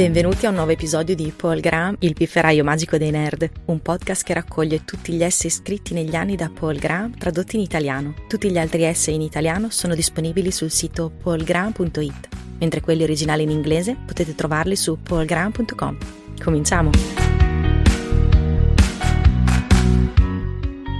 Benvenuti a un nuovo episodio di Paul Graham, il pifferaio magico dei nerd, un podcast che raccoglie tutti gli essay scritti negli anni da Paul Graham tradotti in italiano. Tutti gli altri essay in italiano sono disponibili sul sito paulgraham.it, mentre quelli originali in inglese potete trovarli su paulgraham.com. Cominciamo!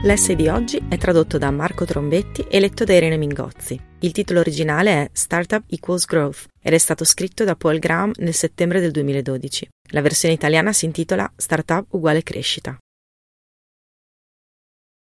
L'essay di oggi è tradotto da Marco Trombetti e letto da Irene Mingozzi. Il titolo originale è Startup Equals Growth ed è stato scritto da Paul Graham nel settembre del 2012. La versione italiana si intitola Startup uguale crescita.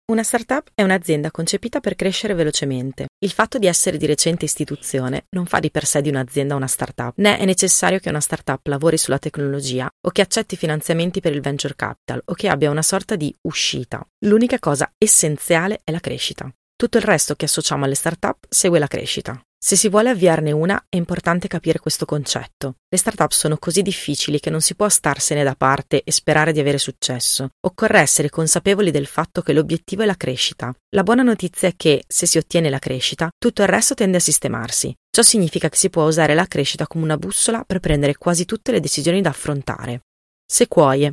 Una startup è un'azienda concepita per crescere velocemente. Il fatto di essere di recente istituzione non fa di per sé di un'azienda una startup, né è necessario che una startup lavori sulla tecnologia o che accetti finanziamenti per il venture capital o che abbia una sorta di uscita. L'unica cosa essenziale è la crescita. Tutto il resto che associamo alle startup segue la crescita. Se si vuole avviarne una è importante capire questo concetto. Le startup sono così difficili che non si può starsene da parte e sperare di avere successo. Occorre essere consapevoli del fatto che l'obiettivo è la crescita. La buona notizia è che, se si ottiene la crescita, tutto il resto tende a sistemarsi. Ciò significa che si può usare la crescita come una bussola per prendere quasi tutte le decisioni da affrontare. Sequoie.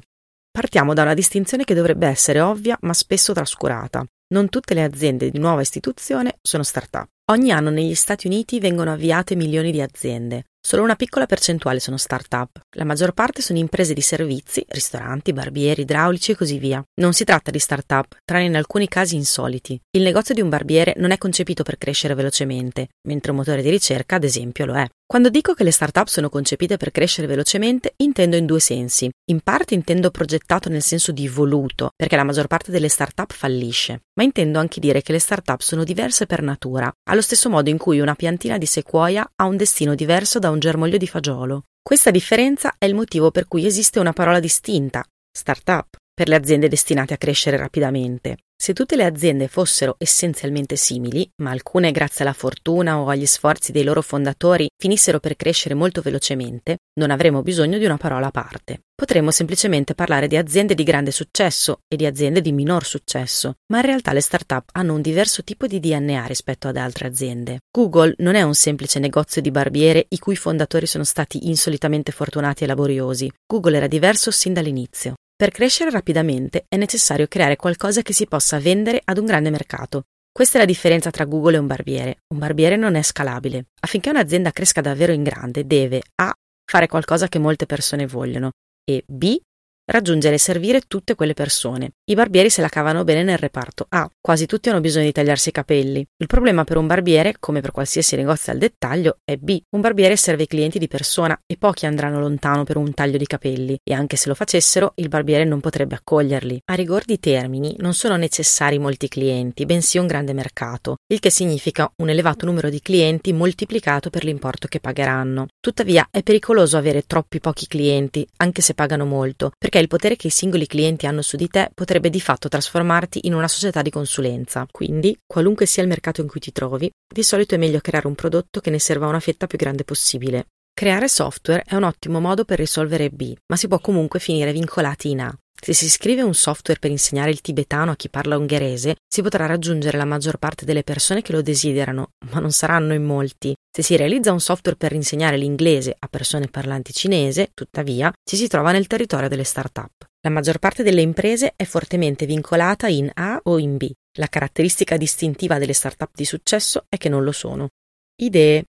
Partiamo da una distinzione che dovrebbe essere ovvia ma spesso trascurata. Non tutte le aziende di nuova istituzione sono start-up. Ogni anno negli Stati Uniti vengono avviate milioni di aziende. Solo una piccola percentuale sono start-up. La maggior parte sono imprese di servizi, ristoranti, barbieri, idraulici e così via. Non si tratta di start-up, tranne in alcuni casi insoliti. Il negozio di un barbiere non è concepito per crescere velocemente, mentre un motore di ricerca, ad esempio, lo è. Quando dico che le start-up sono concepite per crescere velocemente, intendo in due sensi. In parte intendo progettato nel senso di voluto, perché la maggior parte delle start-up fallisce, ma intendo anche dire che le start-up sono diverse per natura, allo stesso modo in cui una piantina di sequoia ha un destino diverso da un germoglio di fagiolo. Questa differenza è il motivo per cui esiste una parola distinta, start-up, per le aziende destinate a crescere rapidamente. Se tutte le aziende fossero essenzialmente simili, ma alcune grazie alla fortuna o agli sforzi dei loro fondatori finissero per crescere molto velocemente, non avremmo bisogno di una parola a parte. Potremmo semplicemente parlare di aziende di grande successo e di aziende di minor successo, ma in realtà le start-up hanno un diverso tipo di DNA rispetto ad altre aziende. Google non è un semplice negozio di barbiere i cui fondatori sono stati insolitamente fortunati e laboriosi. Google era diverso sin dall'inizio. Per crescere rapidamente è necessario creare qualcosa che si possa vendere ad un grande mercato. Questa è la differenza tra Google e un barbiere. Un barbiere non è scalabile. Affinché un'azienda cresca davvero in grande, deve A. fare qualcosa che molte persone vogliono e B raggiungere e servire tutte quelle persone. I barbieri se la cavano bene nel reparto A, quasi tutti hanno bisogno di tagliarsi i capelli. Il problema per un barbiere, come per qualsiasi negozio al dettaglio, è B. Un barbiere serve i clienti di persona e pochi andranno lontano per un taglio di capelli e anche se lo facessero, il barbiere non potrebbe accoglierli. A rigor di termini, non sono necessari molti clienti, bensì un grande mercato, il che significa un elevato numero di clienti moltiplicato per l'importo che pagheranno. Tuttavia, è pericoloso avere troppi pochi clienti, anche se pagano molto, perché il potere che i singoli clienti hanno su di te potrebbe di fatto trasformarti in una società di consulenza. Quindi, qualunque sia il mercato in cui ti trovi, di solito è meglio creare un prodotto che ne serva una fetta più grande possibile. Creare software è un ottimo modo per risolvere B, ma si può comunque finire vincolati in A. Se si scrive un software per insegnare il tibetano a chi parla ungherese, si potrà raggiungere la maggior parte delle persone che lo desiderano, ma non saranno in molti. Se si realizza un software per insegnare l'inglese a persone parlanti cinese, tuttavia, ci si trova nel territorio delle start-up. La maggior parte delle imprese è fortemente vincolata in A o in B. La caratteristica distintiva delle start-up di successo è che non lo sono. Idee,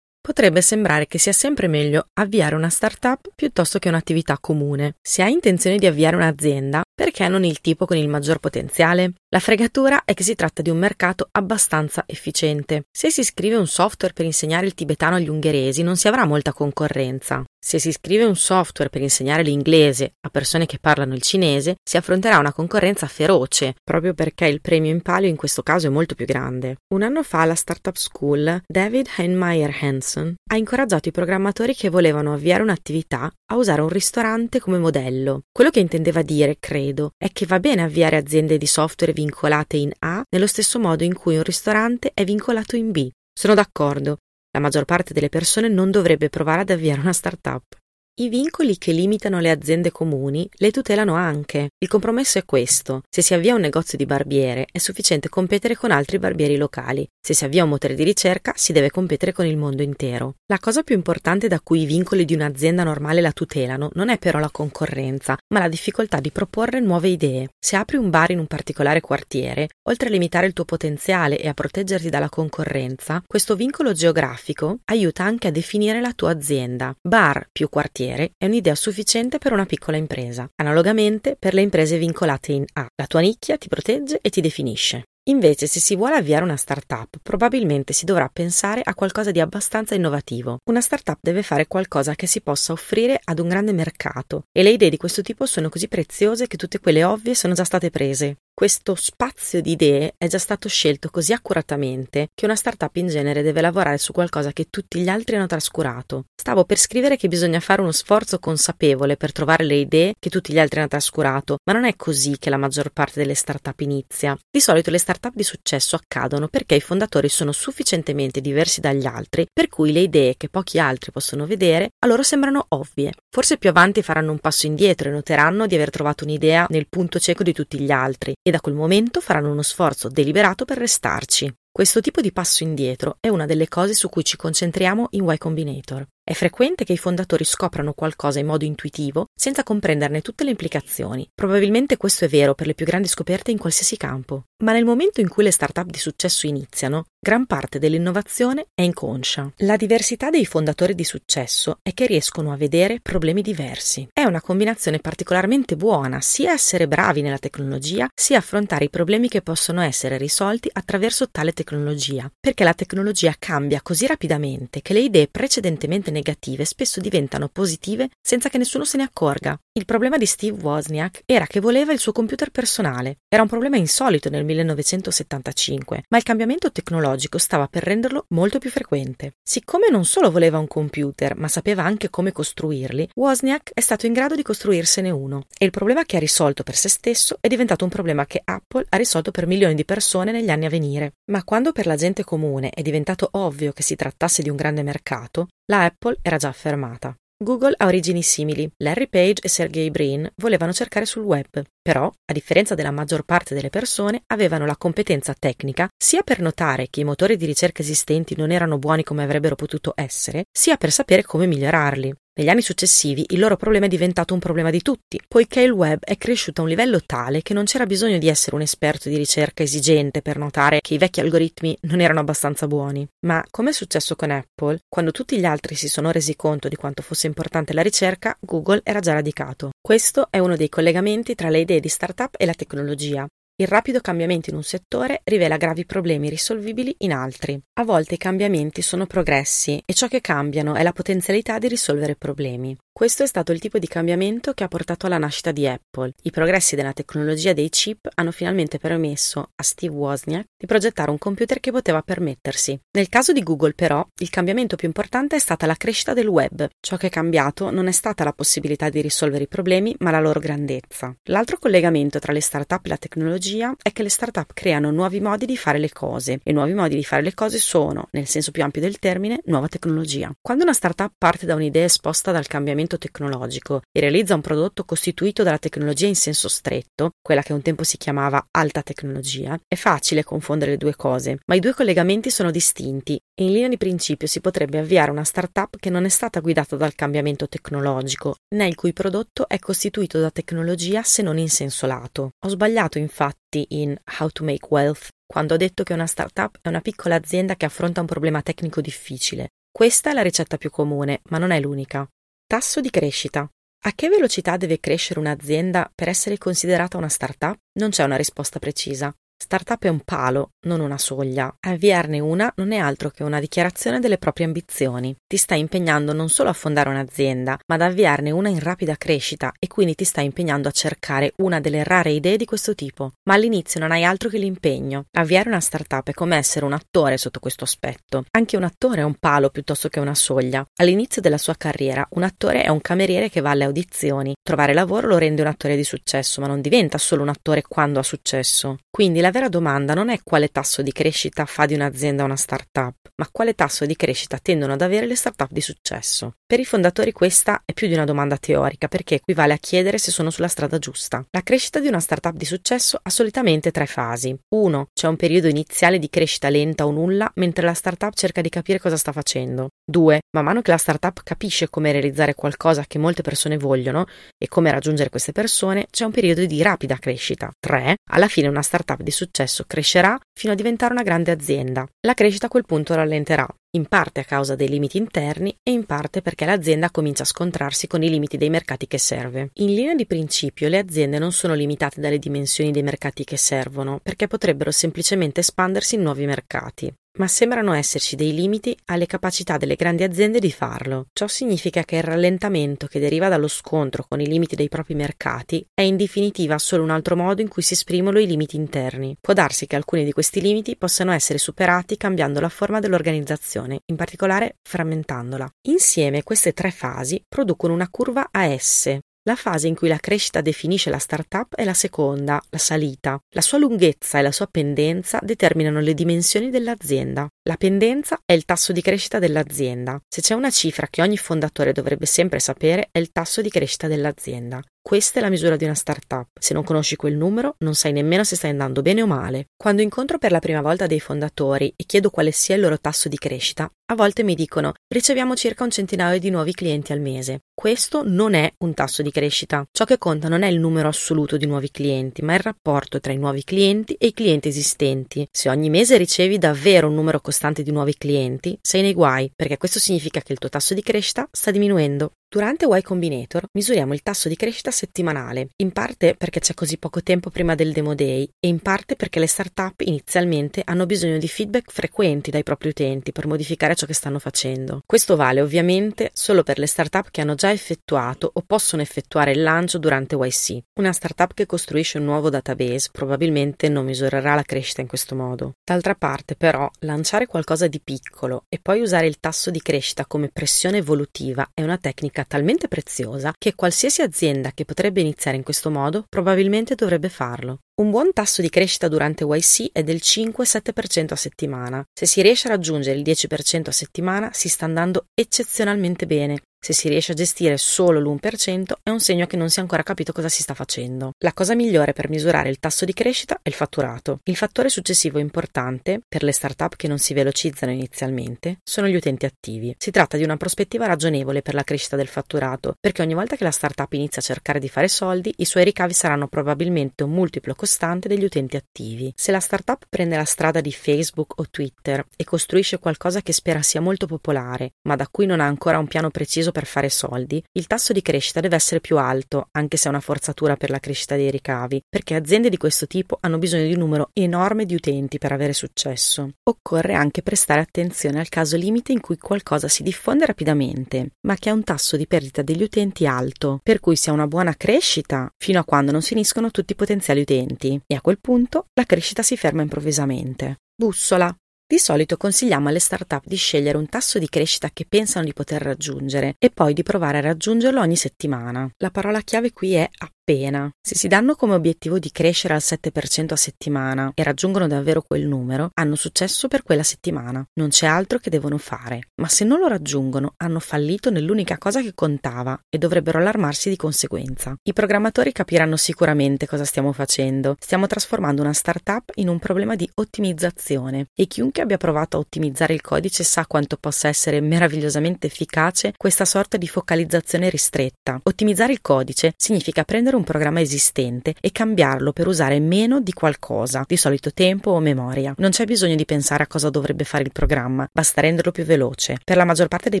Potrebbe sembrare che sia sempre meglio avviare una startup piuttosto che un'attività comune. Se hai intenzione di avviare un'azienda, perché non il tipo con il maggior potenziale? La fregatura è che si tratta di un mercato abbastanza efficiente. Se si scrive un software per insegnare il tibetano agli ungheresi non si avrà molta concorrenza. Se si scrive un software per insegnare l'inglese a persone che parlano il cinese, si affronterà una concorrenza feroce, proprio perché il premio in palio in questo caso è molto più grande. Un anno fa alla Startup School, David Heinmeier Hansen ha incoraggiato i programmatori che volevano avviare un'attività a usare un ristorante come modello. Quello che intendeva dire, credo, è che va bene avviare aziende di software vincolate in A nello stesso modo in cui un ristorante è vincolato in B. Sono d'accordo, la maggior parte delle persone non dovrebbe provare ad avviare una startup. I vincoli che limitano le aziende comuni le tutelano anche. Il compromesso è questo. Se si avvia un negozio di barbiere è sufficiente competere con altri barbieri locali. Se si avvia un motore di ricerca si deve competere con il mondo intero. La cosa più importante da cui i vincoli di un'azienda normale la tutelano non è però la concorrenza, ma la difficoltà di proporre nuove idee. Se apri un bar in un particolare quartiere, oltre a limitare il tuo potenziale e a proteggerti dalla concorrenza, questo vincolo geografico aiuta anche a definire la tua azienda. Bar più quartiere quartiere è un'idea sufficiente per una piccola impresa. Analogamente per le imprese vincolate in A, la tua nicchia ti protegge e ti definisce. Invece, se si vuole avviare una startup, probabilmente si dovrà pensare a qualcosa di abbastanza innovativo. Una startup deve fare qualcosa che si possa offrire ad un grande mercato e le idee di questo tipo sono così preziose che tutte quelle ovvie sono già state prese. Questo spazio di idee è già stato scelto così accuratamente che una startup in genere deve lavorare su qualcosa che tutti gli altri hanno trascurato. Stavo per scrivere che bisogna fare uno sforzo consapevole per trovare le idee che tutti gli altri hanno trascurato, ma non è così che la maggior parte delle startup inizia. Di solito le startup di successo accadono perché i fondatori sono sufficientemente diversi dagli altri, per cui le idee che pochi altri possono vedere a loro sembrano ovvie. Forse più avanti faranno un passo indietro e noteranno di aver trovato un'idea nel punto cieco di tutti gli altri e da quel momento faranno uno sforzo deliberato per restarci. Questo tipo di passo indietro è una delle cose su cui ci concentriamo in Y Combinator. È frequente che i fondatori scoprano qualcosa in modo intuitivo senza comprenderne tutte le implicazioni. Probabilmente questo è vero per le più grandi scoperte in qualsiasi campo. Ma nel momento in cui le start-up di successo iniziano, gran parte dell'innovazione è inconscia. La diversità dei fondatori di successo è che riescono a vedere problemi diversi. È una combinazione particolarmente buona sia essere bravi nella tecnologia, sia affrontare i problemi che possono essere risolti attraverso tale tecnologia, perché la tecnologia cambia così rapidamente che le idee precedentemente negative spesso diventano positive senza che nessuno se ne accorga. Il problema di Steve Wozniak era che voleva il suo computer personale. Era un problema insolito nel 1975, ma il cambiamento tecnologico stava per renderlo molto più frequente. Siccome non solo voleva un computer, ma sapeva anche come costruirli, Wozniak è stato in grado di costruirsene uno. E il problema che ha risolto per se stesso è diventato un problema che Apple ha risolto per milioni di persone negli anni a venire. Ma quando per la gente comune è diventato ovvio che si trattasse di un grande mercato, la Apple era già affermata. Google ha origini simili. Larry Page e Sergey Brin volevano cercare sul web, però, a differenza della maggior parte delle persone, avevano la competenza tecnica sia per notare che i motori di ricerca esistenti non erano buoni come avrebbero potuto essere, sia per sapere come migliorarli. Negli anni successivi il loro problema è diventato un problema di tutti, poiché il web è cresciuto a un livello tale che non c'era bisogno di essere un esperto di ricerca esigente per notare che i vecchi algoritmi non erano abbastanza buoni. Ma, come è successo con Apple, quando tutti gli altri si sono resi conto di quanto fosse importante la ricerca, Google era già radicato. Questo è uno dei collegamenti tra le idee di startup e la tecnologia. Il rapido cambiamento in un settore rivela gravi problemi risolvibili in altri. A volte i cambiamenti sono progressi e ciò che cambiano è la potenzialità di risolvere problemi. Questo è stato il tipo di cambiamento che ha portato alla nascita di Apple. I progressi della tecnologia dei chip hanno finalmente permesso a Steve Wozniak di progettare un computer che poteva permettersi. Nel caso di Google, però, il cambiamento più importante è stata la crescita del web. Ciò che è cambiato non è stata la possibilità di risolvere i problemi, ma la loro grandezza. L'altro collegamento tra le start-up e la tecnologia è che le start-up creano nuovi modi di fare le cose e nuovi modi di fare le cose sono, nel senso più ampio del termine, nuova tecnologia. Quando una start-up parte da un'idea esposta dal cambiamento cambiamento tecnologico e realizza un prodotto costituito dalla tecnologia in senso stretto, quella che un tempo si chiamava alta tecnologia, è facile confondere le due cose, ma i due collegamenti sono distinti e in linea di principio si potrebbe avviare una startup che non è stata guidata dal cambiamento tecnologico, né il cui prodotto è costituito da tecnologia se non in senso lato. Ho sbagliato infatti in How to Make Wealth quando ho detto che una startup è una piccola azienda che affronta un problema tecnico difficile. Questa è la ricetta più comune, ma non è l'unica. Tasso di crescita. A che velocità deve crescere un'azienda per essere considerata una startup? Non c'è una risposta precisa. Startup è un palo, non una soglia. Avviarne una non è altro che una dichiarazione delle proprie ambizioni. Ti stai impegnando non solo a fondare un'azienda, ma ad avviarne una in rapida crescita e quindi ti stai impegnando a cercare una delle rare idee di questo tipo. Ma all'inizio non hai altro che l'impegno. Avviare una startup è come essere un attore sotto questo aspetto. Anche un attore è un palo piuttosto che una soglia. All'inizio della sua carriera, un attore è un cameriere che va alle audizioni. Trovare lavoro lo rende un attore di successo, ma non diventa solo un attore quando ha successo. Quindi la vera domanda non è quale tasso di crescita fa di un'azienda una startup, ma quale tasso di crescita tendono ad avere le startup di successo. Per i fondatori questa è più di una domanda teorica perché equivale a chiedere se sono sulla strada giusta. La crescita di una startup di successo ha solitamente tre fasi. 1. C'è un periodo iniziale di crescita lenta o nulla mentre la startup cerca di capire cosa sta facendo. 2. Man mano che la startup capisce come realizzare qualcosa che molte persone vogliono e come raggiungere queste persone, c'è un periodo di rapida crescita. 3. Alla fine una startup di successo crescerà fino a diventare una grande azienda. La crescita a quel punto rallenterà, in parte a causa dei limiti interni e in parte perché l'azienda comincia a scontrarsi con i limiti dei mercati che serve. In linea di principio le aziende non sono limitate dalle dimensioni dei mercati che servono, perché potrebbero semplicemente espandersi in nuovi mercati ma sembrano esserci dei limiti alle capacità delle grandi aziende di farlo. Ciò significa che il rallentamento che deriva dallo scontro con i limiti dei propri mercati è in definitiva solo un altro modo in cui si esprimono i limiti interni. Può darsi che alcuni di questi limiti possano essere superati cambiando la forma dell'organizzazione, in particolare frammentandola. Insieme queste tre fasi producono una curva a S, la fase in cui la crescita definisce la startup è la seconda, la salita. La sua lunghezza e la sua pendenza determinano le dimensioni dell'azienda. La pendenza è il tasso di crescita dell'azienda. Se c'è una cifra che ogni fondatore dovrebbe sempre sapere è il tasso di crescita dell'azienda. Questa è la misura di una startup. Se non conosci quel numero, non sai nemmeno se stai andando bene o male. Quando incontro per la prima volta dei fondatori e chiedo quale sia il loro tasso di crescita, a volte mi dicono riceviamo circa un centinaio di nuovi clienti al mese. Questo non è un tasso di crescita. Ciò che conta non è il numero assoluto di nuovi clienti, ma il rapporto tra i nuovi clienti e i clienti esistenti. Se ogni mese ricevi davvero un numero costante di nuovi clienti, sei nei guai, perché questo significa che il tuo tasso di crescita sta diminuendo. Durante Y Combinator misuriamo il tasso di crescita settimanale, in parte perché c'è così poco tempo prima del Demo Day e in parte perché le startup inizialmente hanno bisogno di feedback frequenti dai propri utenti per modificare ciò che stanno facendo. Questo vale ovviamente solo per le startup che hanno già effettuato o possono effettuare il lancio durante YC. Una startup che costruisce un nuovo database probabilmente non misurerà la crescita in questo modo. D'altra parte, però, lanciare qualcosa di piccolo e poi usare il tasso di crescita come pressione evolutiva è una tecnica tecnica talmente preziosa che qualsiasi azienda che potrebbe iniziare in questo modo probabilmente dovrebbe farlo. Un buon tasso di crescita durante YC è del 5-7% a settimana. Se si riesce a raggiungere il 10% a settimana si sta andando eccezionalmente bene se si riesce a gestire solo l'1% è un segno che non si è ancora capito cosa si sta facendo. La cosa migliore per misurare il tasso di crescita è il fatturato. Il fattore successivo importante per le startup che non si velocizzano inizialmente sono gli utenti attivi. Si tratta di una prospettiva ragionevole per la crescita del fatturato, perché ogni volta che la startup inizia a cercare di fare soldi, i suoi ricavi saranno probabilmente un multiplo costante degli utenti attivi. Se la startup prende la strada di Facebook o Twitter e costruisce qualcosa che spera sia molto popolare, ma da cui non ha ancora un piano preciso per fare soldi, il tasso di crescita deve essere più alto, anche se è una forzatura per la crescita dei ricavi, perché aziende di questo tipo hanno bisogno di un numero enorme di utenti per avere successo. Occorre anche prestare attenzione al caso limite in cui qualcosa si diffonde rapidamente, ma che ha un tasso di perdita degli utenti alto, per cui si ha una buona crescita fino a quando non si finiscono tutti i potenziali utenti, e a quel punto la crescita si ferma improvvisamente. Bussola. Di solito consigliamo alle startup di scegliere un tasso di crescita che pensano di poter raggiungere e poi di provare a raggiungerlo ogni settimana. La parola chiave qui è appena. Se si danno come obiettivo di crescere al 7% a settimana e raggiungono davvero quel numero, hanno successo per quella settimana. Non c'è altro che devono fare. Ma se non lo raggiungono, hanno fallito nell'unica cosa che contava e dovrebbero allarmarsi di conseguenza. I programmatori capiranno sicuramente cosa stiamo facendo. Stiamo trasformando una startup in un problema di ottimizzazione e chiunque abbia provato a ottimizzare il codice sa quanto possa essere meravigliosamente efficace questa sorta di focalizzazione ristretta. Ottimizzare il codice significa prendere prendere un programma esistente e cambiarlo per usare meno di qualcosa, di solito tempo o memoria. Non c'è bisogno di pensare a cosa dovrebbe fare il programma, basta renderlo più veloce. Per la maggior parte dei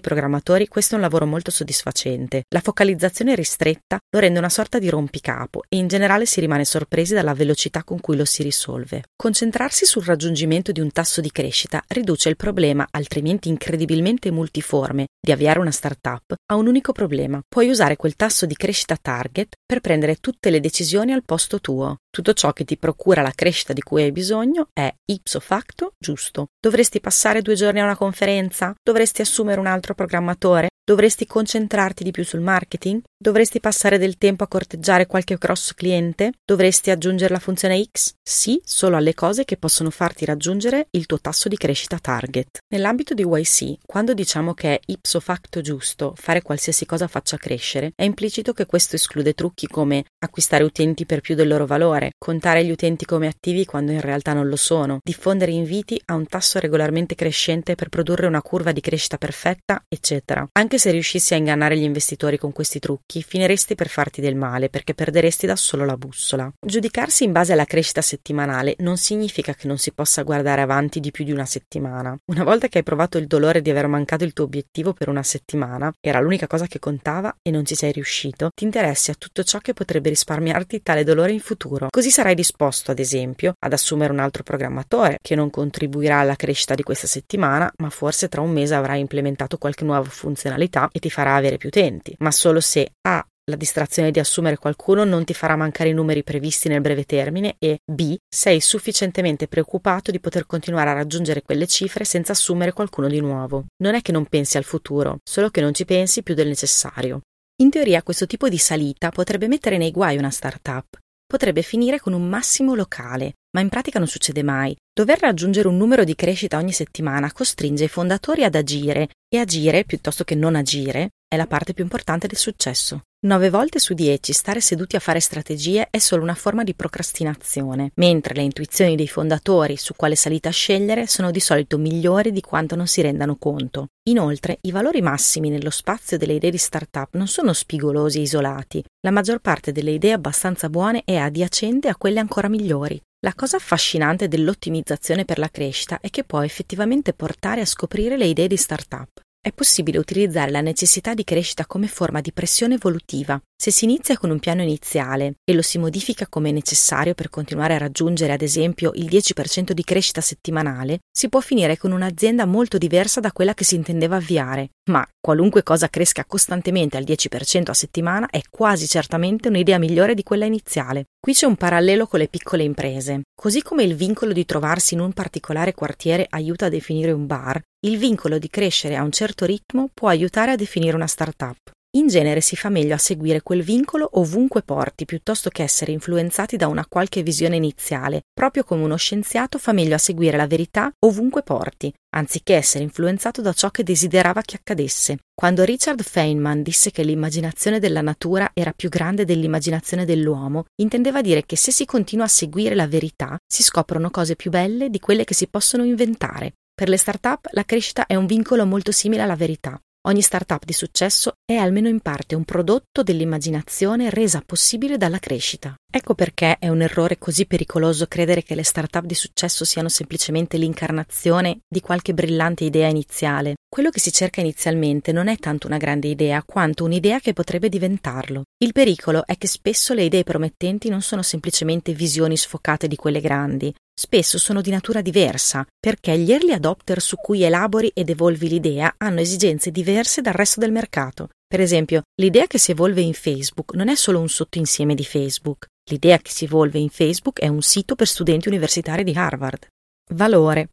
programmatori questo è un lavoro molto soddisfacente. La focalizzazione ristretta lo rende una sorta di rompicapo e in generale si rimane sorpresi dalla velocità con cui lo si risolve. Concentrarsi sul raggiungimento di un tasso di crescita riduce il problema, altrimenti incredibilmente multiforme, di avviare una startup a un unico problema. Puoi usare quel tasso di crescita target per prendere prendere tutte le decisioni al posto tuo. Tutto ciò che ti procura la crescita di cui hai bisogno è ipso facto giusto. Dovresti passare due giorni a una conferenza? Dovresti assumere un altro programmatore? Dovresti concentrarti di più sul marketing? Dovresti passare del tempo a corteggiare qualche grosso cliente? Dovresti aggiungere la funzione X? Sì, solo alle cose che possono farti raggiungere il tuo tasso di crescita target. Nell'ambito di YC, quando diciamo che è ipso facto giusto fare qualsiasi cosa faccia crescere, è implicito che questo esclude trucchi come acquistare utenti per più del loro valore, contare gli utenti come attivi quando in realtà non lo sono, diffondere inviti a un tasso regolarmente crescente per produrre una curva di crescita perfetta, eccetera. Anche se riuscissi a ingannare gli investitori con questi trucchi, finiresti per farti del male perché perderesti da solo la bussola. Giudicarsi in base alla crescita settimanale non significa che non si possa guardare avanti di più di una settimana. Una volta che hai provato il dolore di aver mancato il tuo obiettivo per una settimana, era l'unica cosa che contava e non ci sei riuscito, ti interessi a tutto ciò che potrebbe risparmiarti tale dolore in futuro. Così sarai disposto, ad esempio, ad assumere un altro programmatore che non contribuirà alla crescita di questa settimana, ma forse tra un mese avrai implementato qualche nuova funzionalità e ti farà avere più utenti, ma solo se A. La distrazione di assumere qualcuno non ti farà mancare i numeri previsti nel breve termine e B. Sei sufficientemente preoccupato di poter continuare a raggiungere quelle cifre senza assumere qualcuno di nuovo. Non è che non pensi al futuro, solo che non ci pensi più del necessario. In teoria questo tipo di salita potrebbe mettere nei guai una startup. Potrebbe finire con un massimo locale, ma in pratica non succede mai. Dover raggiungere un numero di crescita ogni settimana costringe i fondatori ad agire e agire, piuttosto che non agire, è la parte più importante del successo. Nove volte su dieci stare seduti a fare strategie è solo una forma di procrastinazione, mentre le intuizioni dei fondatori su quale salita scegliere sono di solito migliori di quanto non si rendano conto. Inoltre, i valori massimi nello spazio delle idee di startup non sono spigolosi e isolati. La maggior parte delle idee abbastanza buone è adiacente a quelle ancora migliori. La cosa affascinante dell'ottimizzazione per la crescita è che può effettivamente portare a scoprire le idee di startup. È possibile utilizzare la necessità di crescita come forma di pressione evolutiva. Se si inizia con un piano iniziale e lo si modifica come necessario per continuare a raggiungere, ad esempio, il 10% di crescita settimanale, si può finire con un'azienda molto diversa da quella che si intendeva avviare. Ma qualunque cosa cresca costantemente al 10% a settimana è quasi certamente un'idea migliore di quella iniziale. Qui c'è un parallelo con le piccole imprese. Così come il vincolo di trovarsi in un particolare quartiere aiuta a definire un bar, il vincolo di crescere a un certo ritmo può aiutare a definire una startup. In genere si fa meglio a seguire quel vincolo ovunque porti piuttosto che essere influenzati da una qualche visione iniziale, proprio come uno scienziato fa meglio a seguire la verità ovunque porti, anziché essere influenzato da ciò che desiderava che accadesse. Quando Richard Feynman disse che l'immaginazione della natura era più grande dell'immaginazione dell'uomo, intendeva dire che se si continua a seguire la verità, si scoprono cose più belle di quelle che si possono inventare. Per le start-up la crescita è un vincolo molto simile alla verità. Ogni startup di successo è almeno in parte un prodotto dell'immaginazione resa possibile dalla crescita. Ecco perché è un errore così pericoloso credere che le startup di successo siano semplicemente l'incarnazione di qualche brillante idea iniziale. Quello che si cerca inizialmente non è tanto una grande idea quanto un'idea che potrebbe diventarlo. Il pericolo è che spesso le idee promettenti non sono semplicemente visioni sfocate di quelle grandi, spesso sono di natura diversa, perché gli early adopter su cui elabori ed evolvi l'idea hanno esigenze diverse dal resto del mercato. Per esempio, l'idea che si evolve in Facebook non è solo un sottoinsieme di Facebook. L'idea che si evolve in Facebook è un sito per studenti universitari di Harvard. Valore.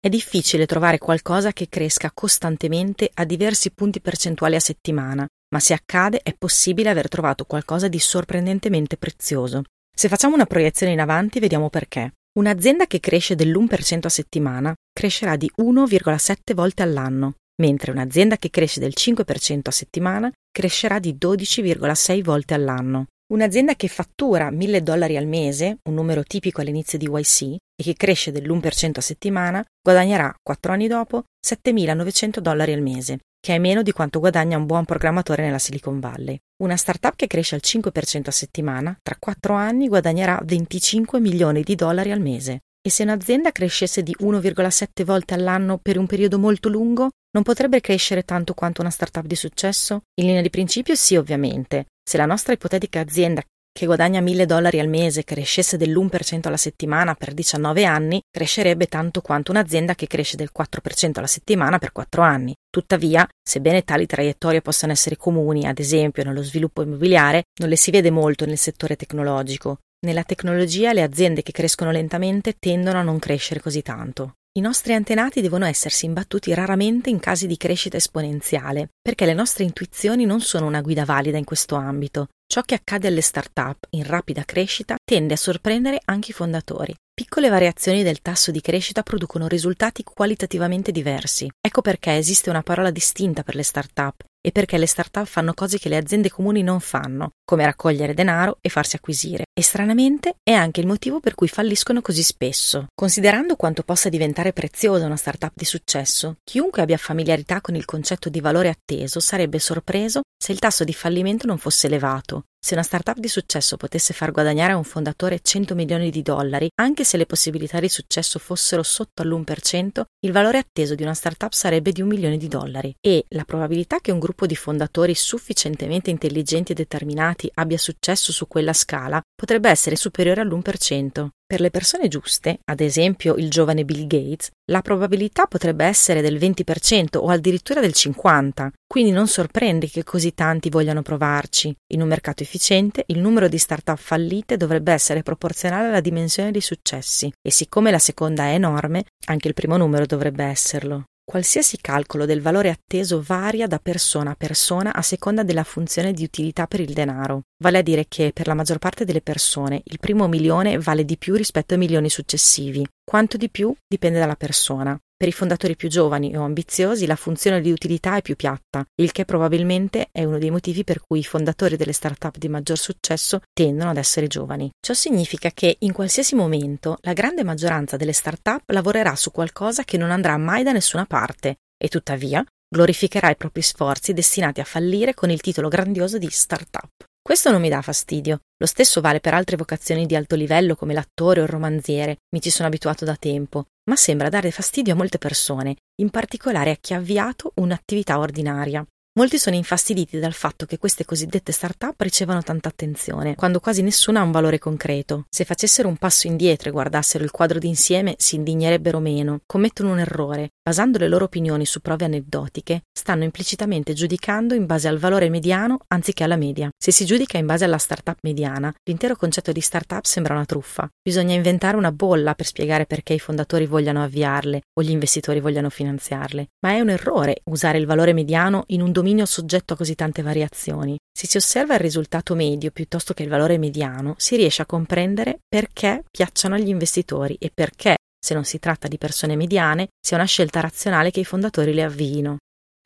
È difficile trovare qualcosa che cresca costantemente a diversi punti percentuali a settimana, ma se accade è possibile aver trovato qualcosa di sorprendentemente prezioso. Se facciamo una proiezione in avanti vediamo perché. Un'azienda che cresce dell'1% a settimana crescerà di 1,7 volte all'anno, mentre un'azienda che cresce del 5% a settimana crescerà di 12,6 volte all'anno. Un'azienda che fattura 1000 dollari al mese, un numero tipico all'inizio di YC, e che cresce dell'1% a settimana, guadagnerà, 4 anni dopo, 7.900 dollari al mese, che è meno di quanto guadagna un buon programmatore nella Silicon Valley. Una startup che cresce al 5% a settimana, tra 4 anni guadagnerà 25 milioni di dollari al mese. E se un'azienda crescesse di 1,7 volte all'anno per un periodo molto lungo, non potrebbe crescere tanto quanto una startup di successo? In linea di principio sì, ovviamente. Se la nostra ipotetica azienda che guadagna 1000 dollari al mese crescesse dell'1% alla settimana per 19 anni, crescerebbe tanto quanto un'azienda che cresce del 4% alla settimana per 4 anni. Tuttavia, sebbene tali traiettorie possano essere comuni, ad esempio nello sviluppo immobiliare, non le si vede molto nel settore tecnologico. Nella tecnologia le aziende che crescono lentamente tendono a non crescere così tanto. I nostri antenati devono essersi imbattuti raramente in casi di crescita esponenziale, perché le nostre intuizioni non sono una guida valida in questo ambito. Ciò che accade alle start-up in rapida crescita tende a sorprendere anche i fondatori. Piccole variazioni del tasso di crescita producono risultati qualitativamente diversi. Ecco perché esiste una parola distinta per le start-up e perché le start-up fanno cose che le aziende comuni non fanno, come raccogliere denaro e farsi acquisire. E stranamente è anche il motivo per cui falliscono così spesso. Considerando quanto possa diventare preziosa una start-up di successo, chiunque abbia familiarità con il concetto di valore atteso sarebbe sorpreso se il tasso di fallimento non fosse elevato. Se una startup di successo potesse far guadagnare a un fondatore 100 milioni di dollari, anche se le possibilità di successo fossero sotto all'1%, il valore atteso di una startup sarebbe di un milione di dollari e la probabilità che un gruppo di fondatori sufficientemente intelligenti e determinati abbia successo su quella scala potrebbe essere superiore all'1%. Per le persone giuste, ad esempio il giovane Bill Gates, la probabilità potrebbe essere del 20% o addirittura del 50%, quindi non sorprende che così tanti vogliano provarci. In un mercato efficiente, il numero di start-up fallite dovrebbe essere proporzionale alla dimensione dei successi e siccome la seconda è enorme, anche il primo numero dovrebbe esserlo. Qualsiasi calcolo del valore atteso varia da persona a persona a seconda della funzione di utilità per il denaro. Vale a dire che per la maggior parte delle persone il primo milione vale di più rispetto ai milioni successivi. Quanto di più dipende dalla persona. Per i fondatori più giovani o ambiziosi la funzione di utilità è più piatta, il che probabilmente è uno dei motivi per cui i fondatori delle start-up di maggior successo tendono ad essere giovani. Ciò significa che in qualsiasi momento la grande maggioranza delle start-up lavorerà su qualcosa che non andrà mai da nessuna parte e tuttavia glorificherà i propri sforzi destinati a fallire con il titolo grandioso di start-up. Questo non mi dà fastidio. Lo stesso vale per altre vocazioni di alto livello come l'attore o il romanziere, mi ci sono abituato da tempo, ma sembra dare fastidio a molte persone, in particolare a chi ha avviato un'attività ordinaria. Molti sono infastiditi dal fatto che queste cosiddette start-up ricevano tanta attenzione, quando quasi nessuna ha un valore concreto. Se facessero un passo indietro e guardassero il quadro d'insieme, si indignerebbero meno, commettono un errore. Basando le loro opinioni su prove aneddotiche, stanno implicitamente giudicando in base al valore mediano anziché alla media. Se si giudica in base alla start-up mediana, l'intero concetto di start-up sembra una truffa. Bisogna inventare una bolla per spiegare perché i fondatori vogliano avviarle o gli investitori vogliano finanziarle. Ma è un errore usare il valore mediano in un dominio dominio soggetto a così tante variazioni. Se si osserva il risultato medio piuttosto che il valore mediano, si riesce a comprendere perché piacciono agli investitori e perché, se non si tratta di persone mediane, sia una scelta razionale che i fondatori le avviino.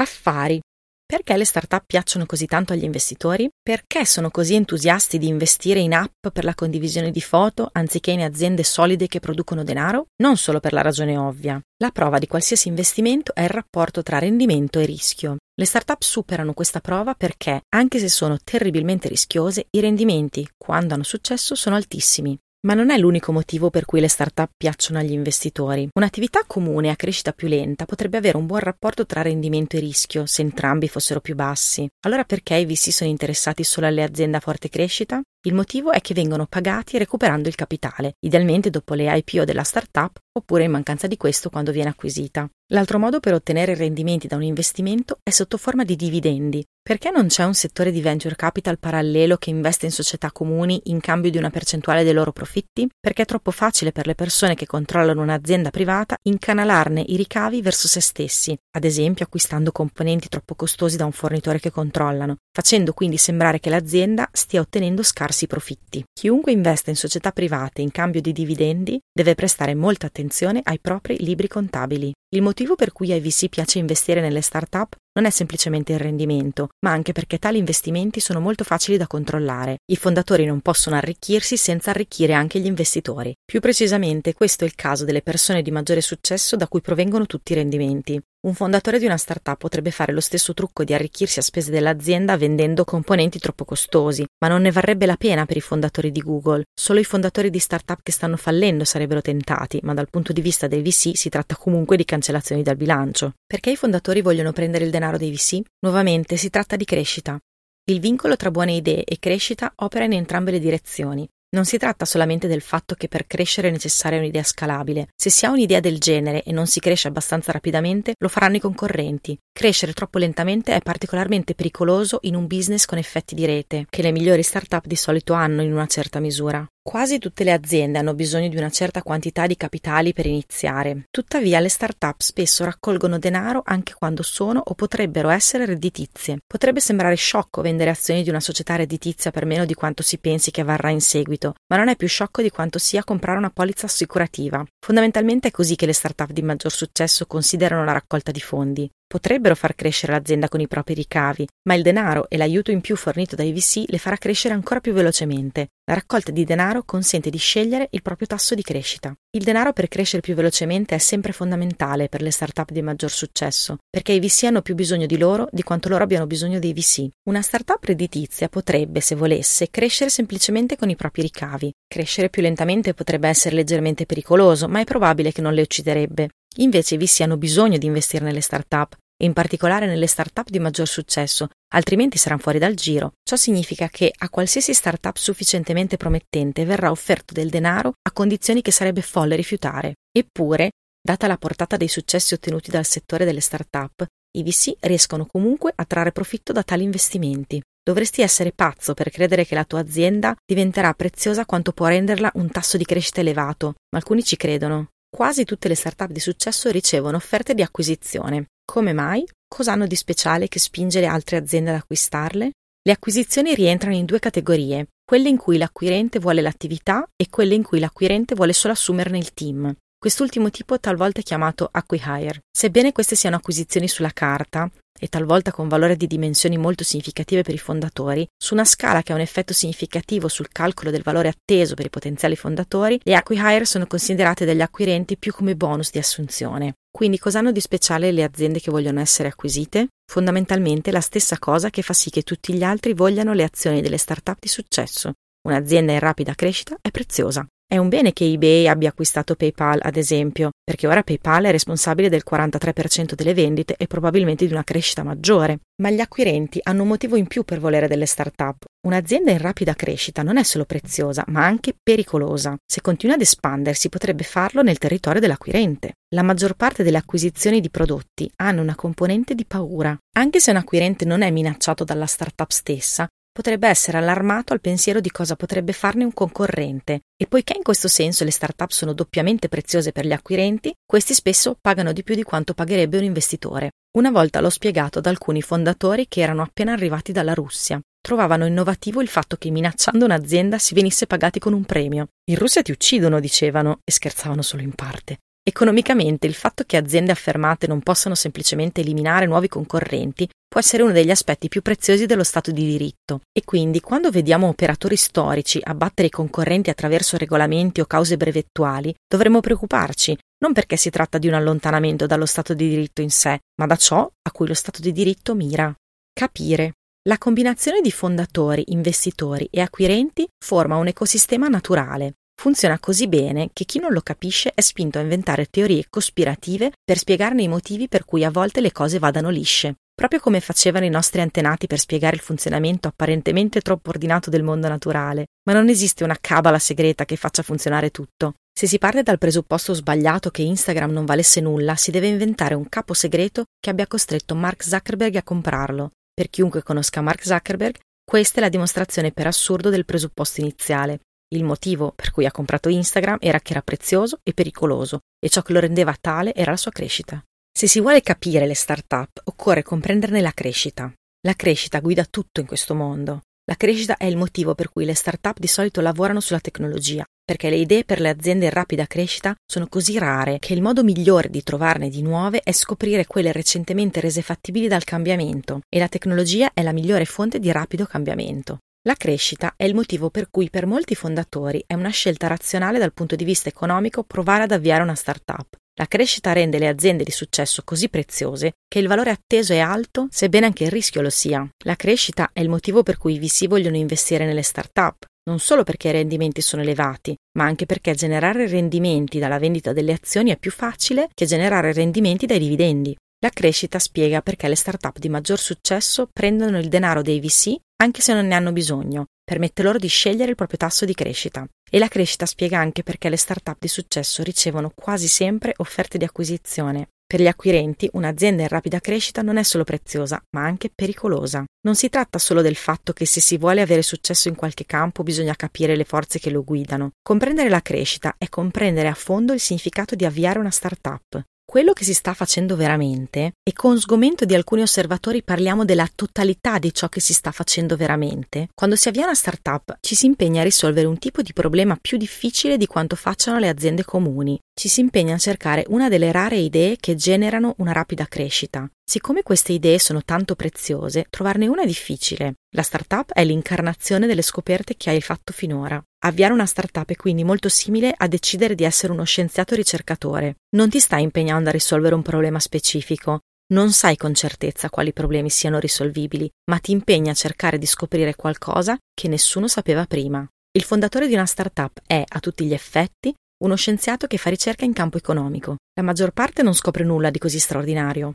Affari. Perché le start-up piacciono così tanto agli investitori? Perché sono così entusiasti di investire in app per la condivisione di foto anziché in aziende solide che producono denaro? Non solo per la ragione ovvia. La prova di qualsiasi investimento è il rapporto tra rendimento e rischio. Le start-up superano questa prova perché, anche se sono terribilmente rischiose, i rendimenti, quando hanno successo, sono altissimi. Ma non è l'unico motivo per cui le start-up piacciono agli investitori. Un'attività comune a crescita più lenta potrebbe avere un buon rapporto tra rendimento e rischio se entrambi fossero più bassi. Allora perché i VC sono interessati solo alle aziende a forte crescita? Il motivo è che vengono pagati recuperando il capitale, idealmente dopo le IPO della startup oppure in mancanza di questo quando viene acquisita. L'altro modo per ottenere rendimenti da un investimento è sotto forma di dividendi. Perché non c'è un settore di venture capital parallelo che investe in società comuni in cambio di una percentuale dei loro profitti? Perché è troppo facile per le persone che controllano un'azienda privata incanalarne i ricavi verso se stessi, ad esempio acquistando componenti troppo costosi da un fornitore che controllano, facendo quindi sembrare che l'azienda stia ottenendo scarsi profitti. Chiunque investe in società private in cambio di dividendi deve prestare molta attenzione ai propri libri contabili. Il motivo per cui ai VC piace investire nelle start-up non è semplicemente il rendimento, ma anche perché tali investimenti sono molto facili da controllare. I fondatori non possono arricchirsi senza arricchire anche gli investitori. Più precisamente, questo è il caso delle persone di maggiore successo da cui provengono tutti i rendimenti. Un fondatore di una startup potrebbe fare lo stesso trucco di arricchirsi a spese dell'azienda vendendo componenti troppo costosi, ma non ne varrebbe la pena per i fondatori di Google. Solo i fondatori di startup che stanno fallendo sarebbero tentati, ma dal punto di vista dei VC si tratta comunque di cancellazioni dal bilancio. Perché i fondatori vogliono prendere il denaro dei VC? Nuovamente si tratta di crescita. Il vincolo tra buone idee e crescita opera in entrambe le direzioni. Non si tratta solamente del fatto che per crescere è necessaria un'idea scalabile. Se si ha un'idea del genere e non si cresce abbastanza rapidamente, lo faranno i concorrenti. Crescere troppo lentamente è particolarmente pericoloso in un business con effetti di rete, che le migliori start-up di solito hanno in una certa misura. Quasi tutte le aziende hanno bisogno di una certa quantità di capitali per iniziare. Tuttavia le start-up spesso raccolgono denaro anche quando sono o potrebbero essere redditizie. Potrebbe sembrare sciocco vendere azioni di una società redditizia per meno di quanto si pensi che varrà in seguito, ma non è più sciocco di quanto sia comprare una polizza assicurativa. Fondamentalmente è così che le start-up di maggior successo considerano la raccolta di fondi. Potrebbero far crescere l'azienda con i propri ricavi, ma il denaro e l'aiuto in più fornito dai VC le farà crescere ancora più velocemente. La raccolta di denaro consente di scegliere il proprio tasso di crescita. Il denaro per crescere più velocemente è sempre fondamentale per le start-up di maggior successo, perché i VC hanno più bisogno di loro di quanto loro abbiano bisogno dei VC. Una start-up redditizia potrebbe, se volesse, crescere semplicemente con i propri ricavi. Crescere più lentamente potrebbe essere leggermente pericoloso, ma è probabile che non le ucciderebbe. Invece i VC hanno bisogno di investire nelle start-up, e in particolare nelle start-up di maggior successo, altrimenti saranno fuori dal giro. Ciò significa che a qualsiasi start-up sufficientemente promettente verrà offerto del denaro a condizioni che sarebbe folle rifiutare. Eppure, data la portata dei successi ottenuti dal settore delle start-up, i VC riescono comunque a trarre profitto da tali investimenti. Dovresti essere pazzo per credere che la tua azienda diventerà preziosa quanto può renderla un tasso di crescita elevato, ma alcuni ci credono. Quasi tutte le start-up di successo ricevono offerte di acquisizione. Come mai? Cosa hanno di speciale che spinge le altre aziende ad acquistarle? Le acquisizioni rientrano in due categorie, quelle in cui l'acquirente vuole l'attività e quelle in cui l'acquirente vuole solo assumerne il team. Quest'ultimo tipo talvolta chiamato acquihire. Sebbene queste siano acquisizioni sulla carta, e talvolta con valore di dimensioni molto significative per i fondatori, su una scala che ha un effetto significativo sul calcolo del valore atteso per i potenziali fondatori, le acquihire sono considerate dagli acquirenti più come bonus di assunzione. Quindi cosa hanno di speciale le aziende che vogliono essere acquisite? Fondamentalmente la stessa cosa che fa sì che tutti gli altri vogliano le azioni delle start-up di successo. Un'azienda in rapida crescita è preziosa. È un bene che eBay abbia acquistato PayPal, ad esempio, perché ora PayPal è responsabile del 43% delle vendite e probabilmente di una crescita maggiore. Ma gli acquirenti hanno un motivo in più per volere delle start-up. Un'azienda in rapida crescita non è solo preziosa, ma anche pericolosa. Se continua ad espandersi, potrebbe farlo nel territorio dell'acquirente. La maggior parte delle acquisizioni di prodotti hanno una componente di paura. Anche se un acquirente non è minacciato dalla startup stessa, potrebbe essere allarmato al pensiero di cosa potrebbe farne un concorrente e poiché in questo senso le start-up sono doppiamente preziose per gli acquirenti, questi spesso pagano di più di quanto pagherebbe un investitore. Una volta l'ho spiegato ad alcuni fondatori che erano appena arrivati dalla Russia. Trovavano innovativo il fatto che minacciando un'azienda si venisse pagati con un premio. In Russia ti uccidono, dicevano, e scherzavano solo in parte. Economicamente il fatto che aziende affermate non possano semplicemente eliminare nuovi concorrenti può essere uno degli aspetti più preziosi dello Stato di diritto e quindi quando vediamo operatori storici abbattere i concorrenti attraverso regolamenti o cause brevettuali dovremmo preoccuparci, non perché si tratta di un allontanamento dallo Stato di diritto in sé, ma da ciò a cui lo Stato di diritto mira. Capire. La combinazione di fondatori, investitori e acquirenti forma un ecosistema naturale Funziona così bene che chi non lo capisce è spinto a inventare teorie cospirative per spiegarne i motivi per cui a volte le cose vadano lisce, proprio come facevano i nostri antenati per spiegare il funzionamento apparentemente troppo ordinato del mondo naturale. Ma non esiste una cabala segreta che faccia funzionare tutto. Se si parte dal presupposto sbagliato che Instagram non valesse nulla, si deve inventare un capo segreto che abbia costretto Mark Zuckerberg a comprarlo. Per chiunque conosca Mark Zuckerberg, questa è la dimostrazione per assurdo del presupposto iniziale. Il motivo per cui ha comprato Instagram era che era prezioso e pericoloso e ciò che lo rendeva tale era la sua crescita. Se si vuole capire le start-up, occorre comprenderne la crescita. La crescita guida tutto in questo mondo. La crescita è il motivo per cui le start-up di solito lavorano sulla tecnologia, perché le idee per le aziende in rapida crescita sono così rare che il modo migliore di trovarne di nuove è scoprire quelle recentemente rese fattibili dal cambiamento, e la tecnologia è la migliore fonte di rapido cambiamento. La crescita è il motivo per cui per molti fondatori è una scelta razionale dal punto di vista economico provare ad avviare una startup. La crescita rende le aziende di successo così preziose che il valore atteso è alto, sebbene anche il rischio lo sia. La crescita è il motivo per cui i VC vogliono investire nelle startup, non solo perché i rendimenti sono elevati, ma anche perché generare rendimenti dalla vendita delle azioni è più facile che generare rendimenti dai dividendi. La crescita spiega perché le start-up di maggior successo prendono il denaro dei VC anche se non ne hanno bisogno, permette loro di scegliere il proprio tasso di crescita. E la crescita spiega anche perché le start-up di successo ricevono quasi sempre offerte di acquisizione. Per gli acquirenti, un'azienda in rapida crescita non è solo preziosa, ma anche pericolosa. Non si tratta solo del fatto che se si vuole avere successo in qualche campo bisogna capire le forze che lo guidano. Comprendere la crescita è comprendere a fondo il significato di avviare una startup. Quello che si sta facendo veramente, e con sgomento di alcuni osservatori parliamo della totalità di ciò che si sta facendo veramente, quando si avvia una startup ci si impegna a risolvere un tipo di problema più difficile di quanto facciano le aziende comuni. Ci si impegna a cercare una delle rare idee che generano una rapida crescita. Siccome queste idee sono tanto preziose, trovarne una è difficile. La startup è l'incarnazione delle scoperte che hai fatto finora. Avviare una startup è quindi molto simile a decidere di essere uno scienziato ricercatore. Non ti stai impegnando a risolvere un problema specifico, non sai con certezza quali problemi siano risolvibili, ma ti impegni a cercare di scoprire qualcosa che nessuno sapeva prima. Il fondatore di una startup è, a tutti gli effetti, uno scienziato che fa ricerca in campo economico. La maggior parte non scopre nulla di così straordinario,